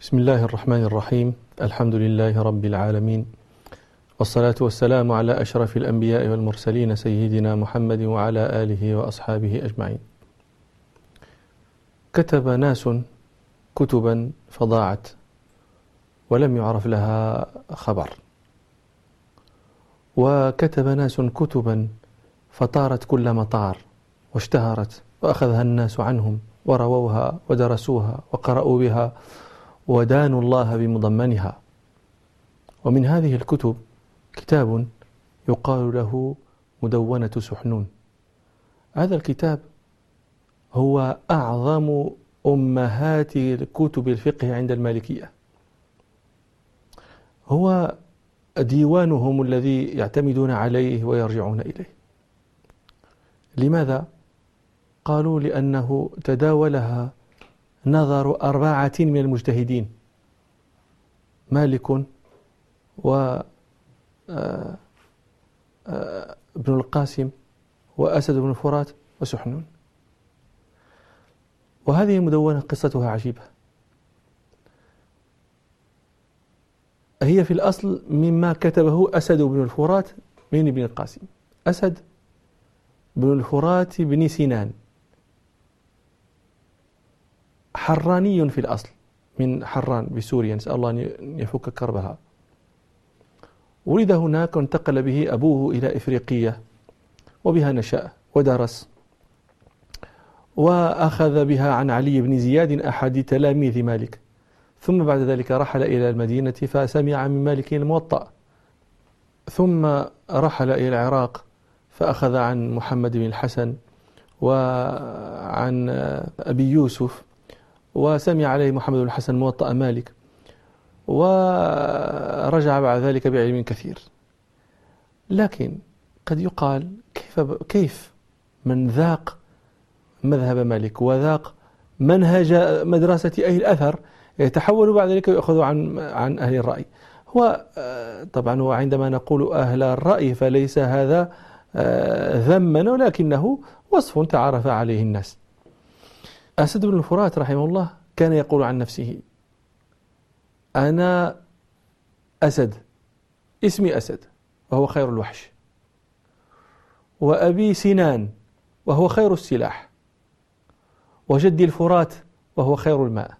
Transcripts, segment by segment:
بسم الله الرحمن الرحيم الحمد لله رب العالمين والصلاة والسلام على أشرف الأنبياء والمرسلين سيدنا محمد وعلى آله وأصحابه أجمعين كتب ناس كتبا فضاعت ولم يعرف لها خبر وكتب ناس كتبا فطارت كل مطار واشتهرت وأخذها الناس عنهم ورووها ودرسوها وقرأوا بها ودانوا الله بمضمنها. ومن هذه الكتب كتاب يقال له مدونة سحنون. هذا الكتاب هو أعظم أمهات كتب الفقه عند المالكية. هو ديوانهم الذي يعتمدون عليه ويرجعون إليه. لماذا؟ قالوا لأنه تداولها نظر أربعة من المجتهدين مالك و آه، آه، ابن القاسم وأسد بن الفرات وسحنون. وهذه المدونة قصتها عجيبة. هي في الأصل مما كتبه أسد بن الفرات من ابن القاسم. أسد بن الفرات بن سنان. حراني في الأصل من حران بسوريا. نسأل الله أن يفك كربها. ولد هناك وانتقل به أبوه إلى إفريقية وبها نشأ ودرس وأخذ بها عن علي بن زياد أحد تلاميذ مالك. ثم بعد ذلك رحل إلى المدينة فسمع من مالك الموطأ. ثم رحل إلى العراق فأخذ عن محمد بن الحسن وعن أبي يوسف وسمع عليه محمد بن الحسن موطأ مالك ورجع بعد ذلك بعلم كثير. لكن قد يقال كيف كيف من ذاق مذهب مالك وذاق منهج مدرسة أهل الأثر يتحول بعد ذلك ويأخذ عن عن أهل الرأي. هو طبعا هو عندما نقول أهل الرأي فليس هذا ذما ولكنه وصف تعارف عليه الناس. أسد بن الفرات رحمه الله كان يقول عن نفسه أنا أسد اسمي أسد وهو خير الوحش. وأبي سنان وهو خير السلاح. وجدي الفرات وهو خير الماء.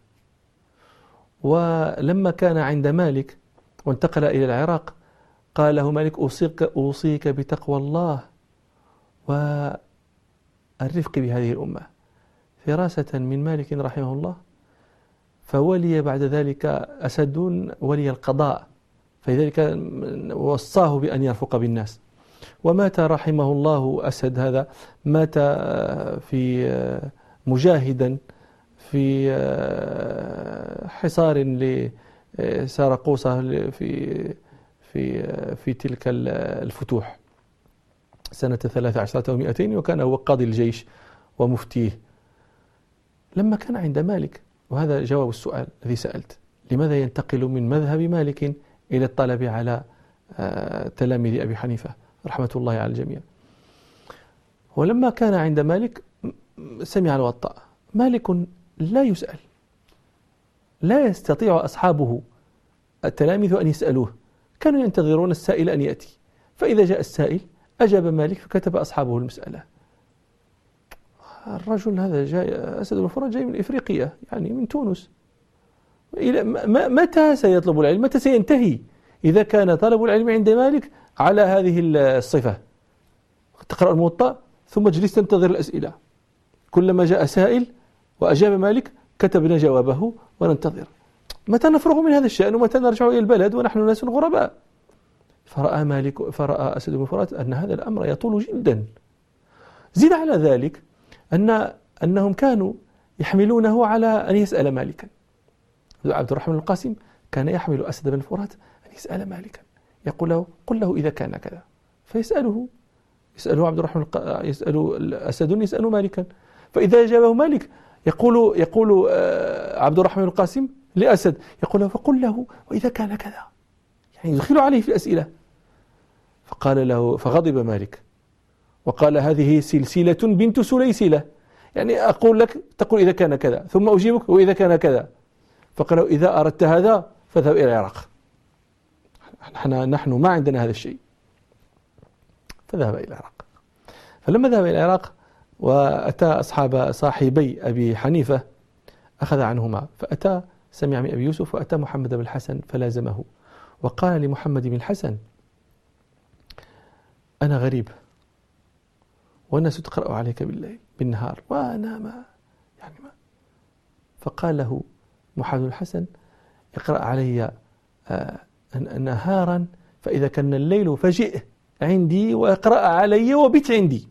ولما كان عند مالك وانتقل إلى العراق قال له مالك أوصيك, أوصيك بتقوى الله والرفق بهذه الأمة. فراسة من مالك رحمه الله فولي بعد ذلك أسد ولي القضاء فلذلك وصاه بأن يرفق بالناس. ومات رحمه الله أسد هذا مات في مجاهدا في حصار لسارقوسة في في في تلك الفتوح. سنة ثلاث عشرة ومئتين وكان هو قاضي الجيش ومفتيه. لما كان عند مالك. وهذا جواب السؤال الذي سألت. لماذا ينتقل من مذهب مالك إلى الطلب على آه، تلاميذ أبي حنيفة؟ رحمة الله على الجميع. ولما كان عند مالك سمع الوطأ. مالك لا يسأل. لا يستطيع أصحابه التلاميذ أن يسألوه. كانوا ينتظرون السائل أن يأتي. فإذا جاء السائل أجاب مالك فكتب أصحابه المسألة. الرجل هذا جاي أسد الفرات جاي من إفريقيا يعني من تونس. إلى متى سيطلب العلم؟ متى سينتهي؟ إذا كان طلب العلم عند مالك على هذه الصفة. تقرأ الموطأ ثم جلس تنتظر الأسئلة. كلما جاء سائل وأجاب مالك كتبنا جوابه وننتظر. متى نفرغ من هذا الشأن؟ ومتى نرجع إلى البلد؟ ونحن ناس غرباء. فرأى مالك فرأى أسد بن فرات أن هذا الأمر يطول جدا. زد على ذلك أن أنهم كانوا يحملونه على أن يسأل مالكا. عبد الرحمن القاسم كان يحمل أسد بن فرات أن يسأل مالكا. يقول له قل له إذا كان كذا. فيسأله. يسأله عبد الرحمن يسأل أسد يسأل مالكا. فإذا أجابه مالك يقول يقول آه، عبد الرحمن القاسم لأسد يقول له فقل له وإذا كان كذا. يعني يدخل عليه في الأسئلة فقال له فغضب مالك. وقال هذه سلسلة بنت سليسلة. يعني أقول لك تقول إذا كان كذا ثم أجيبك وإذا كان كذا. فقال إذا أردت هذا فاذهب إلى العراق. نحن, نحن ما عندنا هذا الشيء. فذهب إلى العراق. فلما ذهب إلى العراق وأتى أصحاب صاحبي أبي حنيفة أخذ عنهما. فأتى سمع من أبي يوسف وأتى محمد بن الحسن فلازمه. وقال لمحمد بن الحسن أنا غريب. والناس تقرأ عليك بالليل بالنهار وأنا ما يعني ما. فقال له محمد الحسن اقرأ علي آه، نهارا فإذا كان الليل فجئ عندي واقرأ علي وبت عندي.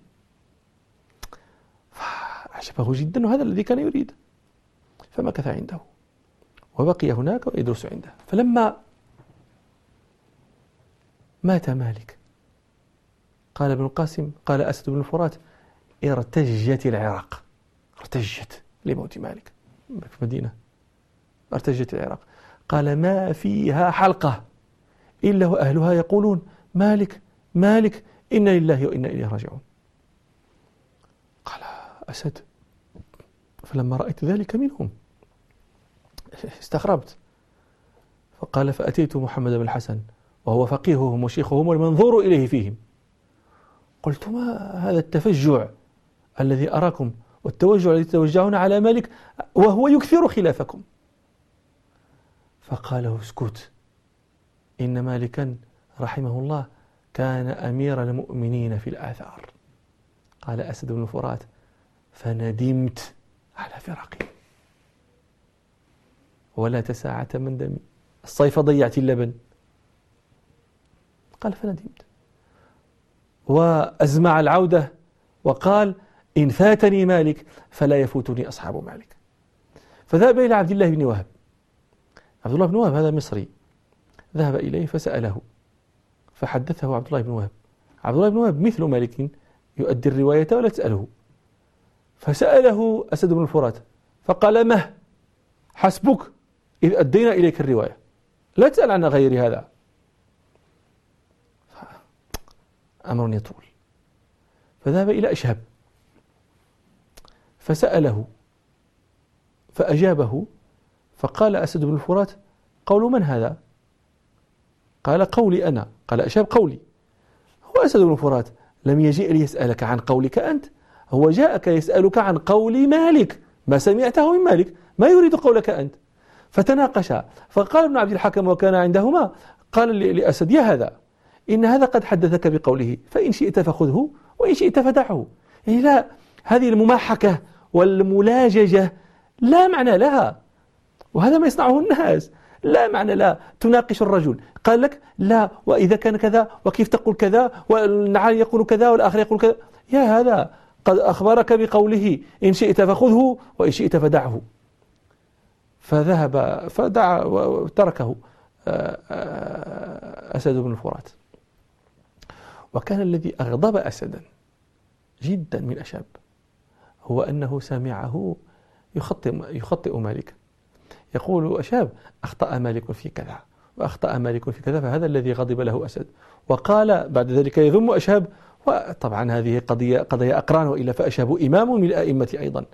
فأعجبه جدا وهذا الذي كان يريد. فمكث عنده وبقي هناك ويدرس عنده. فلما مات مالك قال ابن القاسم قال أسد بن الفرات ارتجت العراق ارتجت لموت مالك في مدينة ارتجت العراق. قال ما فيها حلقة إلا وأهلها يقولون مالك مالك إنا لله وإنا إليه راجعون. قال أسد فلما رأيت ذلك منهم استغربت. فقال فأتيت محمد بن الحسن وهو فقيههم وشيخهم والمنظور إليه فيهم. قلت ما هذا التفجع الذي أراكم والتوجع الذي تتوجعون على مالك وهو يكثر خلافكم. فقال له اسكت. إن مالكا رحمه الله كان أمير المؤمنين في الآثار. قال أسد بن فرات فندمت على فراقي. ولا تساعة من دمي. الصيف ضيعت اللبن. قال فندمت. وأزمع العودة وقال إن فاتني مالك فلا يفوتني أصحاب مالك. فذهب إلى عبد الله بن وهب. عبد الله بن وهب هذا مصري. ذهب إليه فسأله فحدثه عبد الله بن وهب. عبد الله بن وهب مثل مالك يؤدي الرواية ولا تسأله. فسأله أسد بن الفرات فقال مه حسبك إذ أدينا إليك الرواية. لا تسأل عن غير هذا. أمر يطول. فذهب إلى إشهاب فسأله فأجابه فقال أسد بن الفرات قول من هذا؟ قال قولي أنا. قال أشاب قولي. هو أسد بن الفرات لم يجئ ليسألك عن قولك أنت. هو جاءك يسألك عن قول مالك. ما سمعته من مالك ما يريد قولك أنت. فتناقشا فقال ابن عبد الحكم وكان عندهما قال لأسد يا هذا. إن هذا قد حدثك بقوله فإن شئت فخذه وإن شئت فدعه. يعني لا هذه المماحكة والملاججة لا معنى لها. وهذا ما يصنعه الناس. لا معنى لا. تناقش الرجل. قال لك لا وإذا كان كذا وكيف تقول كذا والنعال يقول كذا والآخر يقول كذا. يا هذا قد أخبرك بقوله إن شئت فخذه وإن شئت فدعه. فذهب فدعا وتركه آه، آه، أسد بن الفرات. وكان الذي أغضب أسدا جدا من أشاب هو أنه سمعه يخطئ, يخطئ مالك. يقول أشاب أخطأ مالك في كذا وأخطأ مالك في كذا فهذا الذي غضب له أسد. وقال بعد ذلك يذم أشاب وطبعا هذه قضية قضية أقران وإلا فأشاب إمام من الأئمة أيضا.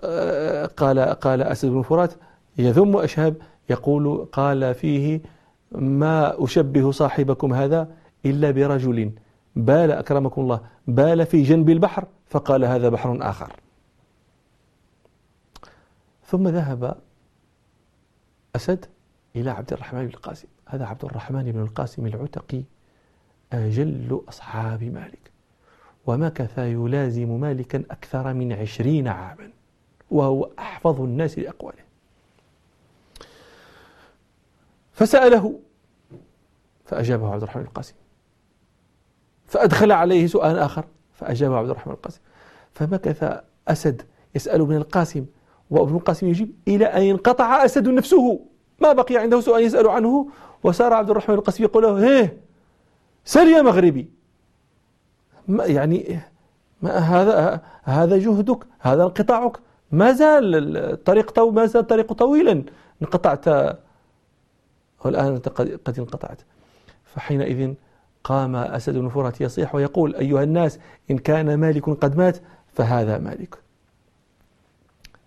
آه، قال قال أسد بن فرات يذم أشهب يقول قال فيه ما أشبه صاحبكم هذا؟ إلا برجل بال أكرمكم الله بال في جنب البحر فقال هذا بحر آخر. ثم ذهب أسد إلى عبد الرحمن بن القاسم. هذا عبد الرحمن بن القاسم العتقي أجل أصحاب مالك. ومكث يلازم مالكا أكثر من عشرين عاما وهو أحفظ الناس لأقواله. فسأله فأجابه عبد الرحمن القاسم. فأدخل عليه سؤال آخر فأجابه عبد الرحمن القاسم فمكث أسد يسأل ابن القاسم وابن القاسم يجيب إلى أن انقطع أسد نفسه. ما بقي عنده سؤال يسأل عنه؟ وسار عبد الرحمن القاسم يقول له هيه سل يا مغربي. ما يعني ما هذا هذا جهدك هذا انقطاعك. ما زال الطريق طو ما زال الطريق طويلا. انقطعت والآن قد انقطعت. فحينئذ قام أسد بن يصيح ويقول أيها الناس إن كان مالك قد مات فهذا مالك.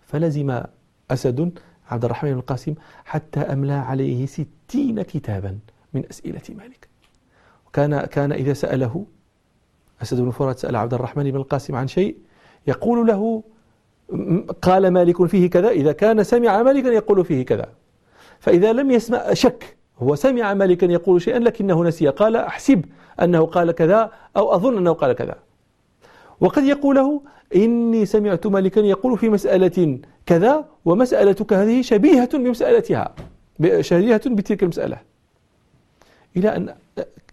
فلزم أسد عبد الرحمن بن القاسم حتى أملى عليه ستين كتابا من أسئلة مالك. كان كان إذا سأله أسد بن فرات سأل عبد الرحمن بن القاسم عن شيء يقول له قال مالك فيه كذا إذا كان سمع مالكا يقول فيه كذا. فإذا لم يسمع شك هو سمع مالكا يقول شيئا لكنه نسي. قال أحسب أنه قال كذا أو أظن أنه قال كذا. وقد يقول له إني سمعت مالكا يقول في مسألة كذا ومسألتك هذه شبيهة بمسألتها شبيهة بتلك المسألة. إلى أن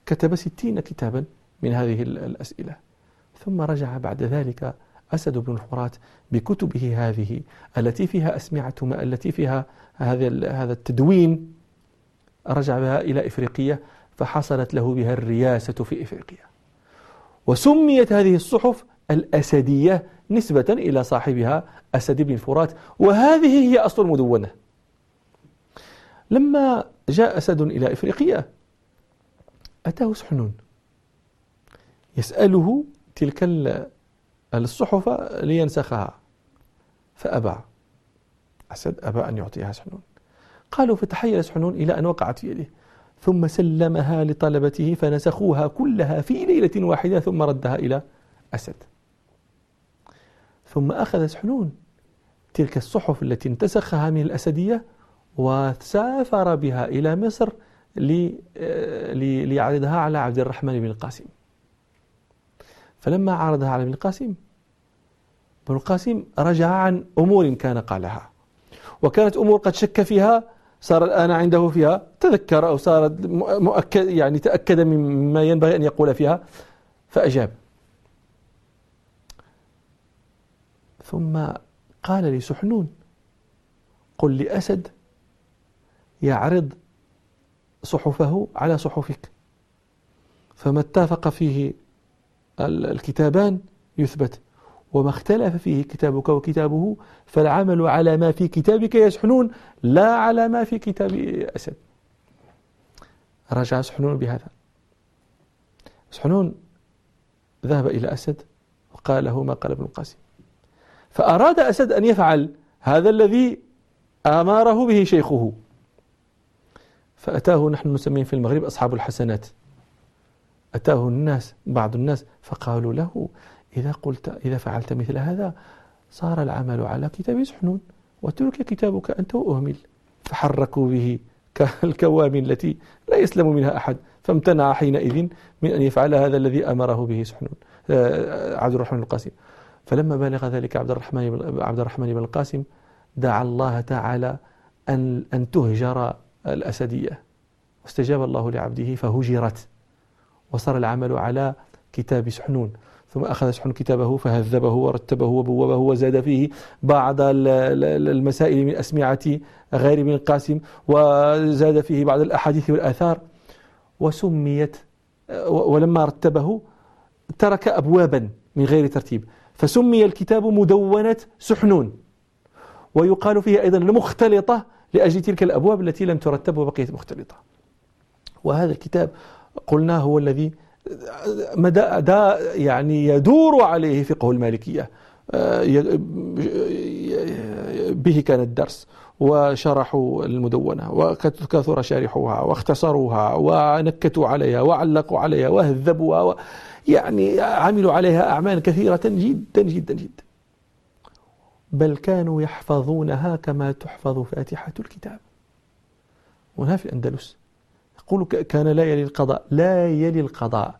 كتب ستين كتابا من هذه الأسئلة. ثم رجع بعد ذلك أسد بن الفرات بكتبه هذه التي فيها أسمعة التي فيها هذا هذا التدوين. رجع بها إلى إفريقية فحصلت له بها الرياسة في إفريقيا. وسميت هذه الصحف الأسدية نسبة إلى صاحبها أسد بن الفرات وهذه هي أصل المدونة. لما جاء أسد إلى إفريقيا أتاه سحنون. يسأله تلك الصحف لينسخها فأبى. أسد أبى أن يعطيها سحنون. قالوا فتحيل سحنون إلى أن وقعت في يده. ثم سلمها لطلبته فنسخوها كلها في ليلة واحدة ثم ردها إلى أسد. ثم أخذ سحنون تلك الصحف التي انتسخها من الأسدية وسافر بها إلى مصر ليعرضها على عبد الرحمن بن القاسم. فلما عرضها على ابن القاسم ابن القاسم رجع عن أمور كان قالها. وكانت أمور قد شك فيها صار الآن عنده فيها تذكر أو صار مؤكد يعني تأكد مما ينبغي أن يقول فيها فأجاب. ثم قال لسحنون قل لأسد يعرض صحفه على صحفك. فما اتفق فيه الكتابان يثبت. وما اختلف فيه كتابك وكتابه فالعمل على ما في كتابك يا سحنون لا على ما في كتاب أسد. رجع سحنون بهذا. سحنون ذهب إلى أسد وقال له ما قال ابن القاسم. فأراد أسد أن يفعل هذا الذي أماره به شيخه. فأتاه نحن نسميه في المغرب أصحاب الحسنات. أتاه الناس بعض الناس فقالوا له إذا قلت إذا فعلت مثل هذا صار العمل على كتاب سحنون وترك كتابك أنت وأهمل. فحركوا به كالكوام التي لا يسلم منها أحد. فامتنع حينئذ من أن يفعل هذا الذي أمره به سحنون آه، عبد الرحمن القاسم. فلما بلغ ذلك عبد الرحمن عبد الرحمن بن القاسم دعا الله تعالى أن أن تهجر الأسدية. واستجاب الله لعبده فهجرت. وصار العمل على كتاب سحنون. ثم أخذ سحنون كتابه فهذبه ورتبه وبوبه وزاد فيه بعض المسائل من أسمعة غير بن القاسم وزاد فيه بعض الأحاديث والآثار وسميت ولما رتبه ترك أبوابا من غير ترتيب فسمي الكتاب مدونة سحنون ويقال فيها أيضا المختلطة لأجل تلك الأبواب التي لم ترتب وبقيت مختلطة. وهذا الكتاب قلنا هو الذي دا يعني يدور عليه فقه المالكية. به كان الدرس وشرحوا المدونة وكثر شارحوها واختصروها ونكتوا عليها وعلقوا عليها وهذبوها يعني عملوا عليها أعمال كثيرة جدا جدا جدا. بل كانوا يحفظونها كما تحفظ فاتحة الكتاب. وهنا في الأندلس. يقول كان لا يلي القضاء لا يلي القضاء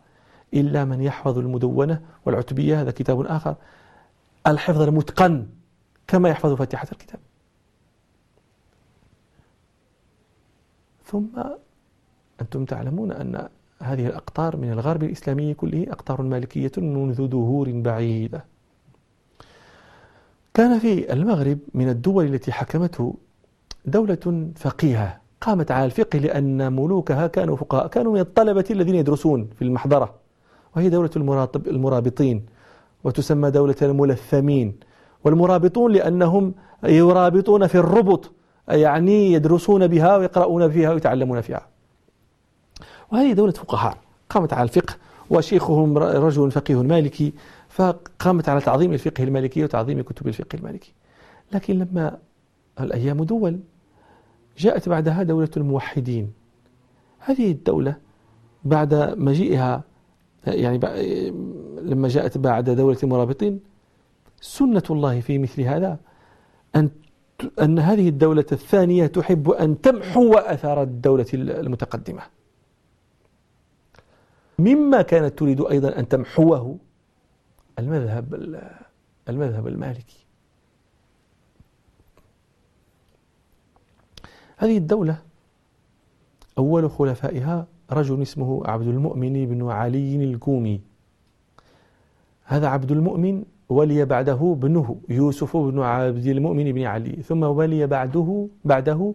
إلا من يحفظ المدونة والعتبية هذا كتاب آخر. الحفظ المتقن كما يحفظ فاتحة الكتاب. ثم أنتم تعلمون أن هذه الأقطار من الغرب الإسلامي كله أقطار مالكية منذ دهور بعيدة. كان في المغرب من الدول التي حكمته دولة فقيهة. قامت على الفقه لأن ملوكها كانوا فقهاء كانوا من الطلبة الذين يدرسون في المحضرة وهي دولة المرابطين وتسمى دولة الملثمين والمرابطون لأنهم يرابطون في الربط يعني يدرسون بها ويقرؤون فيها ويتعلمون فيها. وهذه دولة فقهاء قامت على الفقه وشيخهم رجل فقيه مالكي فقامت على تعظيم الفقه المالكي وتعظيم كتب الفقه المالكي. لكن لما الأيام دول جاءت بعدها دولة الموحدين. هذه الدولة بعد مجيئها يعني لما جاءت بعد دولة المرابطين سنة الله في مثل هذا أن أن هذه الدولة الثانية تحب أن تمحو أثار الدولة المتقدمة. مما كانت تريد أيضا أن تمحوه المذهب المذهب المالكي. هذه الدولة أول خلفائها رجل اسمه عبد المؤمن بن علي الكومي هذا عبد المؤمن ولي بعده ابنه يوسف بن عبد المؤمن بن علي ثم ولي بعده بعده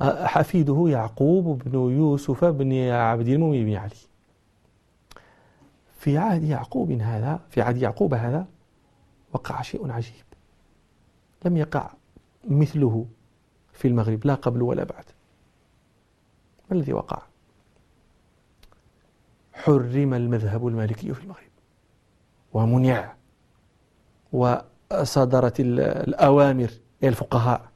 آه، حفيده يعقوب بن يوسف بن عبد المؤمن بن علي. في عهد يعقوب هذا في عهد يعقوب هذا وقع شيء عجيب. لم يقع مثله. في المغرب لا قبل ولا بعد. ما الذي وقع؟ حرم المذهب المالكي في المغرب ومنع وصدرت الأوامر إلى الفقهاء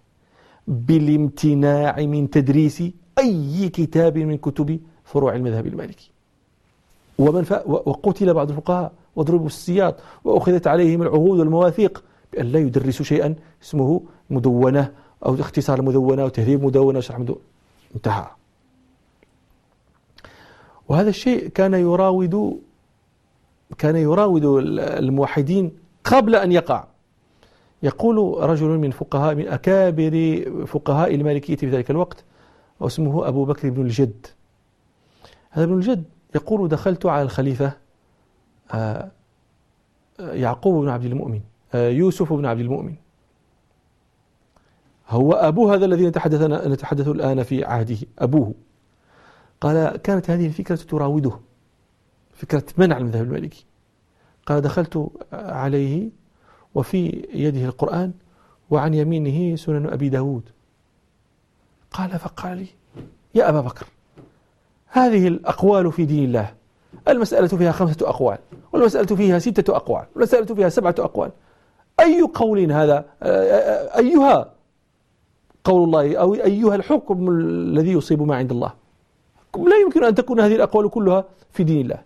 بالامتناع من تدريس أي كتاب من كتب فروع المذهب المالكي. ومن وقتل بعض الفقهاء وضربوا السياط وأخذت عليهم العهود والمواثيق بأن لا يدرسوا شيئا اسمه مدونة أو اختصار المدونة أو تهذيب مدونة وشرح مدونة انتهى. وهذا الشيء كان يراود كان يراود الموحدين قبل أن يقع. يقول رجل من فقهاء من أكابر فقهاء المالكية في ذلك الوقت واسمه أبو بكر بن الجد. هذا ابن الجد يقول دخلت على الخليفة آه، يعقوب بن عبد المؤمن آه، يوسف بن عبد المؤمن. هو أبوه هذا الذي نتحدث نتحدث الآن في عهده أبوه. قال كانت هذه الفكرة تراوده فكرة منع المذهب المالكي. قال دخلت عليه وفي يده القرآن وعن يمينه سنن أبي داود. قال فقال لي يا أبا بكر هذه الأقوال في دين الله. المسألة فيها خمسة أقوال والمسألة فيها ستة أقوال والمسألة فيها سبعة أقوال. أي قول هذا؟ أيها قول الله أو أيها الحكم الذي يصيب ما عند الله. لا يمكن أن تكون هذه الأقوال كلها في دين الله.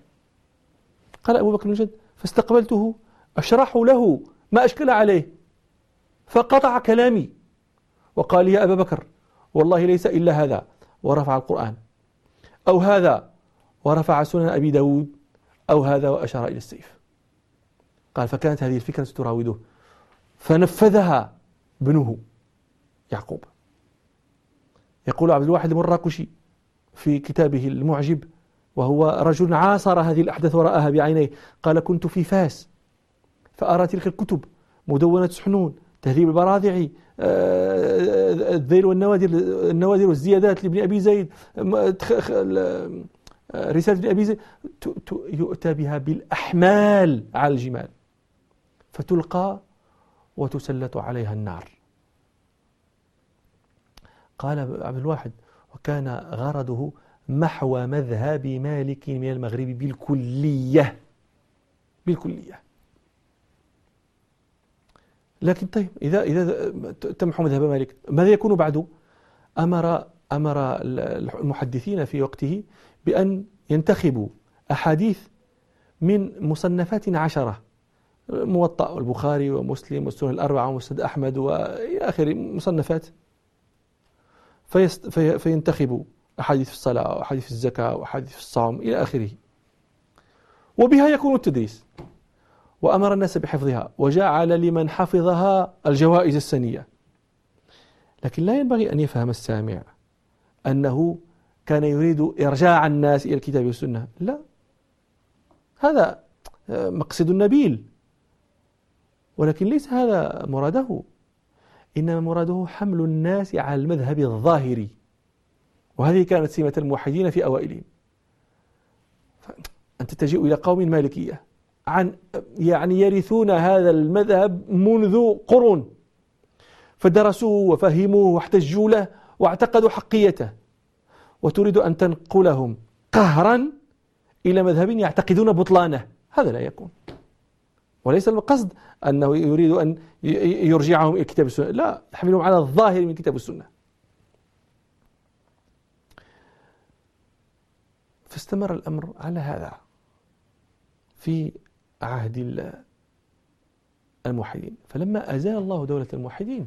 قال أبو بكر الجد فاستقبلته أشرح له ما أشكل عليه فقطع كلامي. وقال يا أبا بكر والله ليس إلا هذا ورفع القرآن. أو هذا ورفع سنن أبي داود أو هذا وأشار إلى السيف. قال فكانت هذه الفكرة تراوده. فنفذها ابنه. يعقوب. يقول عبد الواحد المراكشي في كتابه المعجب وهو رجل عاصر هذه الأحداث ورآها بعينيه قال كنت في فاس فأرى تلك الكتب مدونة سحنون تهذيب البراذعي آه، الذيل والنوادر النوادر والزيادات لابن أبي زيد رسالة ابن أبي زيد يؤتى بها بالأحمال على الجمال فتلقى وتسلط عليها النار. قال عبد الواحد وكان غرضه محو مذهب مالك من المغرب بالكلية. بالكلية. لكن طيب إذا إذا تمحو مذهب مالك ماذا يكون بعد؟ أمر أمر المحدثين في وقته بأن ينتخبوا أحاديث من مصنفات عشرة موطأ والبخاري ومسلم والسنن الأربعة ومسند أحمد وإلى آخر مصنفات. أحاديث في الصلاة وأحاديث الزكاة وأحاديث الصوم إلى آخره. وبها يكون التدريس. وأمر الناس بحفظها. وجعل لمن حفظها الجوائز السنية. لكن لا ينبغي أن يفهم السامع أنه كان يريد إرجاع الناس إلى الكتاب والسنة. لا. هذا مقصد نبيل. ولكن ليس هذا مراده. إنما مراده حمل الناس على المذهب الظاهري. وهذه كانت سمة الموحدين في أوائلهم. أنت تجيء إلى قوم مالكية عن يعني يرثون هذا المذهب منذ قرون. فدرسوه وفهموه واحتجوا له واعتقدوا حقيته. وتريد أن تنقلهم قهرا إلى مذهب يعتقدون بطلانه. هذا لا يكون. وليس القصد أنه يريد أن يرجعهم إلى الكتاب والسنة لا يحملهم على الظاهر من الكتاب والسنة فاستمر الأمر على هذا في عهد الموحدين. فلما أزال الله دولة الموحدين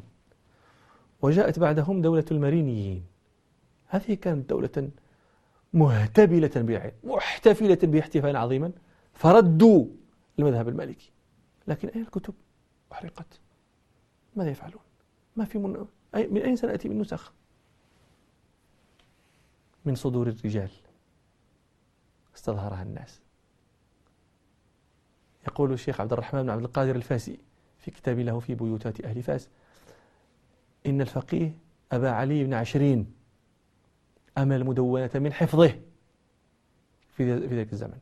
وجاءت بعدهم دولة المرينيين هذه كانت دولة مهتبلة بالعلم محتفلة به احتفالا عظيما فردوا المذهب المالكي. لكن أين الكتب؟ أحرقت. ماذا يفعلون؟ ما في من, من أين سنأتي من نسخ؟ من صدور الرجال. استظهرها الناس. يقول الشيخ عبد الرحمن بن عبد القادر الفاسي في كتاب له في بيوتات أهل فاس إن الفقيه أبا علي بن عشرين أمل المدونة من حفظه في ذلك الزمن.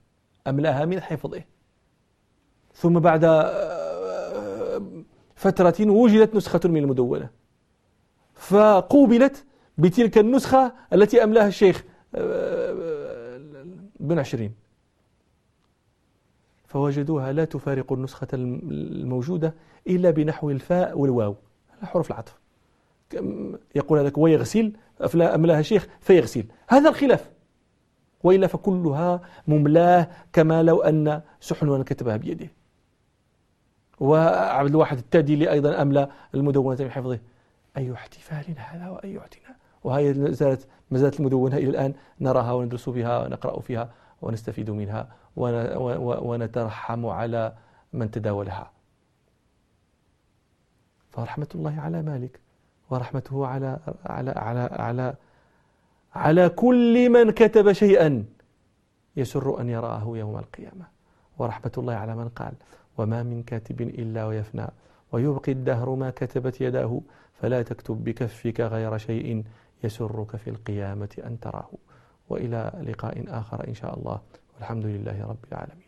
أملاها من حفظه. ثم بعد فترة وجدت نسخة من المدونة. فقوبلت بتلك النسخة التي أملاها الشيخ بن عشرين. فوجدوها لا تفارق النسخة الموجودة إلا بنحو الفاء والواو. حروف العطف. يقول هذاك ويغسل أملاها شيخ فيغسل. هذا الخلاف. وإلا فكلها مملاة كما لو أن سحنوا كتبها بيده. وعبد الواحد التادي أيضا أملى المدونة من حفظه. أي احتفال هذا وأي اعتناء. وهي زالت ما زالت المدونة إلى الآن. نراها وندرس بها ونقرأ فيها ونستفيد منها ونترحم على من تداولها. فرحمة الله على مالك ورحمته على على على على على كل من كتب شيئا. يسر أن يراه يوم القيامة. ورحمة الله على من قال. وما من كاتب إلا ويفنى. ويبقي الدهر ما كتبت يداه فلا تكتب بكفك غير شيء يسرك في القيامة أن تراه. وإلى لقاء آخر إن شاء الله. والحمد لله رب العالمين.